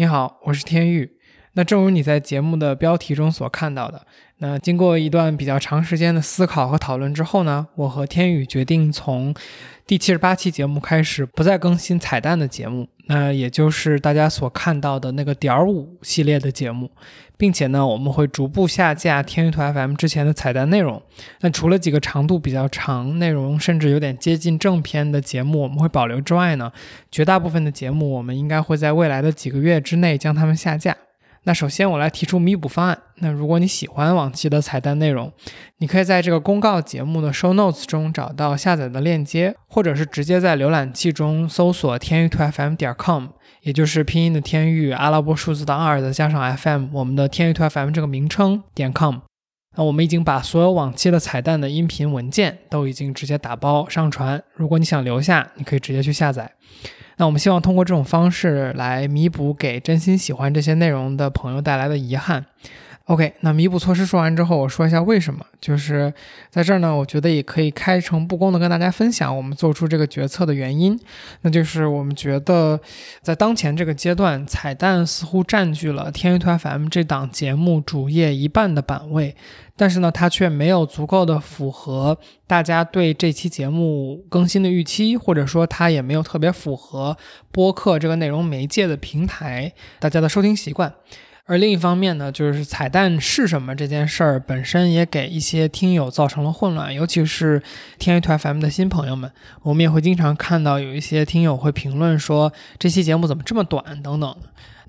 你好，我是天谕。那正如你在节目的标题中所看到的，那经过一段比较长时间的思考和讨论之后呢，我和天宇决定从第七十八期节目开始不再更新彩蛋的节目，那也就是大家所看到的那个点五系列的节目，并且呢，我们会逐步下架天宇图 FM 之前的彩蛋内容。那除了几个长度比较长、内容甚至有点接近正片的节目我们会保留之外呢，绝大部分的节目我们应该会在未来的几个月之内将它们下架。那首先我来提出弥补方案。那如果你喜欢往期的彩蛋内容，你可以在这个公告节目的 show notes 中找到下载的链接，或者是直接在浏览器中搜索天域 to fm 点 com，也就是拼音的天域阿拉伯数字的二再加上 fm，我们的天域 to fm 这个名称点 com。那我们已经把所有往期的彩蛋的音频文件都已经直接打包上传。如果你想留下，你可以直接去下载。那我们希望通过这种方式来弥补给真心喜欢这些内容的朋友带来的遗憾。OK，那弥补措施说完之后，我说一下为什么。就是在这儿呢，我觉得也可以开诚布公的跟大家分享我们做出这个决策的原因。那就是我们觉得在当前这个阶段，彩蛋似乎占据了天娱图 FM 这档节目主页一半的版位，但是呢，它却没有足够的符合大家对这期节目更新的预期，或者说它也没有特别符合播客这个内容媒介的平台大家的收听习惯。而另一方面呢，就是彩蛋是什么这件事儿本身也给一些听友造成了混乱，尤其是天娱团 FM 的新朋友们，我们也会经常看到有一些听友会评论说这期节目怎么这么短等等。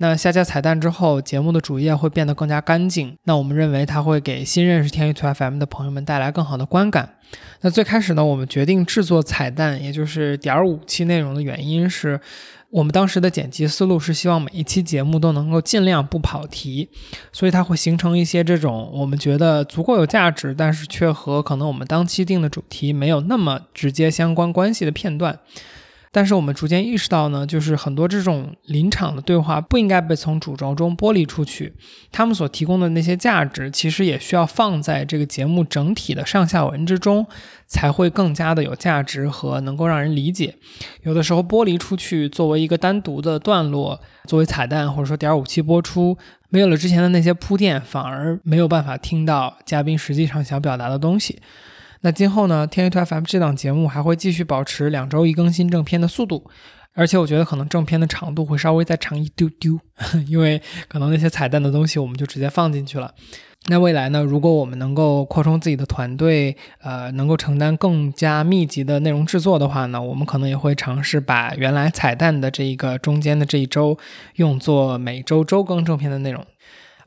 那下架彩蛋之后，节目的主页会变得更加干净，那我们认为它会给新认识天娱团 FM 的朋友们带来更好的观感。那最开始呢，我们决定制作彩蛋，也就是点五期内容的原因是。我们当时的剪辑思路是希望每一期节目都能够尽量不跑题，所以它会形成一些这种我们觉得足够有价值，但是却和可能我们当期定的主题没有那么直接相关关系的片段。但是我们逐渐意识到呢，就是很多这种临场的对话不应该被从主轴中剥离出去，他们所提供的那些价值，其实也需要放在这个节目整体的上下文之中，才会更加的有价值和能够让人理解。有的时候剥离出去，作为一个单独的段落，作为彩蛋或者说点五期播出，没有了之前的那些铺垫，反而没有办法听到嘉宾实际上想表达的东西。那今后呢？天娱图 FM 这档节目还会继续保持两周一更新正片的速度，而且我觉得可能正片的长度会稍微再长一丢丢，因为可能那些彩蛋的东西我们就直接放进去了。那未来呢？如果我们能够扩充自己的团队，呃，能够承担更加密集的内容制作的话呢，我们可能也会尝试把原来彩蛋的这一个中间的这一周用作每周周更正片的内容。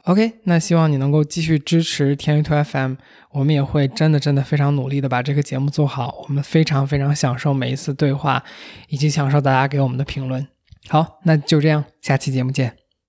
OK，那希望你能够继续支持天娱图 FM，我们也会真的真的非常努力的把这个节目做好。我们非常非常享受每一次对话，以及享受大家给我们的评论。好，那就这样，下期节目见。